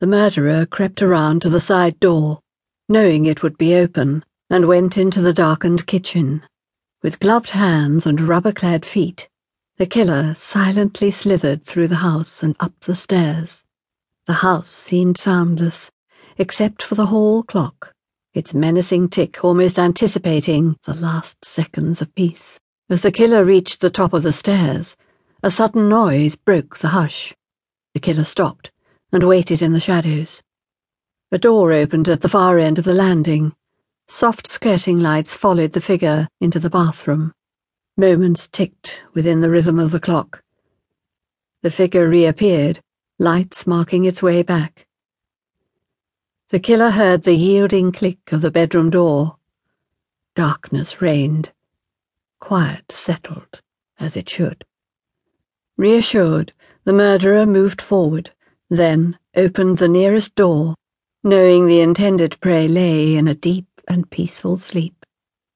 The murderer crept around to the side door, knowing it would be open, and went into the darkened kitchen. With gloved hands and rubber clad feet, the killer silently slithered through the house and up the stairs. The house seemed soundless, except for the hall clock, its menacing tick almost anticipating the last seconds of peace. As the killer reached the top of the stairs, a sudden noise broke the hush. The killer stopped and waited in the shadows. A door opened at the far end of the landing. Soft skirting lights followed the figure into the bathroom. Moments ticked within the rhythm of the clock. The figure reappeared, lights marking its way back. The killer heard the yielding click of the bedroom door. Darkness reigned. Quiet settled, as it should. Reassured, the murderer moved forward, then opened the nearest door, knowing the intended prey lay in a deep and peaceful sleep.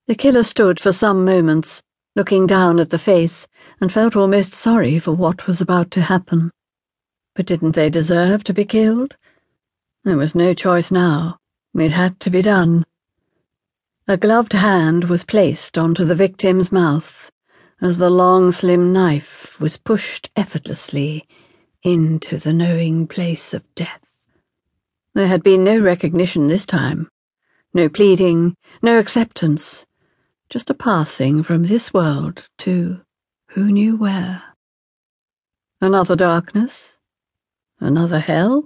The killer stood for some moments, looking down at the face, and felt almost sorry for what was about to happen. But didn't they deserve to be killed? There was no choice now. It had to be done. A gloved hand was placed onto the victim's mouth as the long, slim knife was pushed effortlessly into the knowing place of death. There had been no recognition this time, no pleading, no acceptance, just a passing from this world to who knew where. Another darkness? Another hell?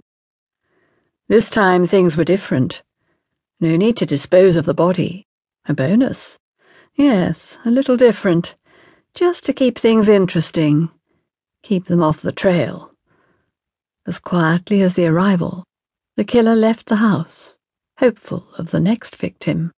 This time things were different. No need to dispose of the body. A bonus. Yes, a little different. Just to keep things interesting. Keep them off the trail. As quietly as the arrival, the killer left the house, hopeful of the next victim.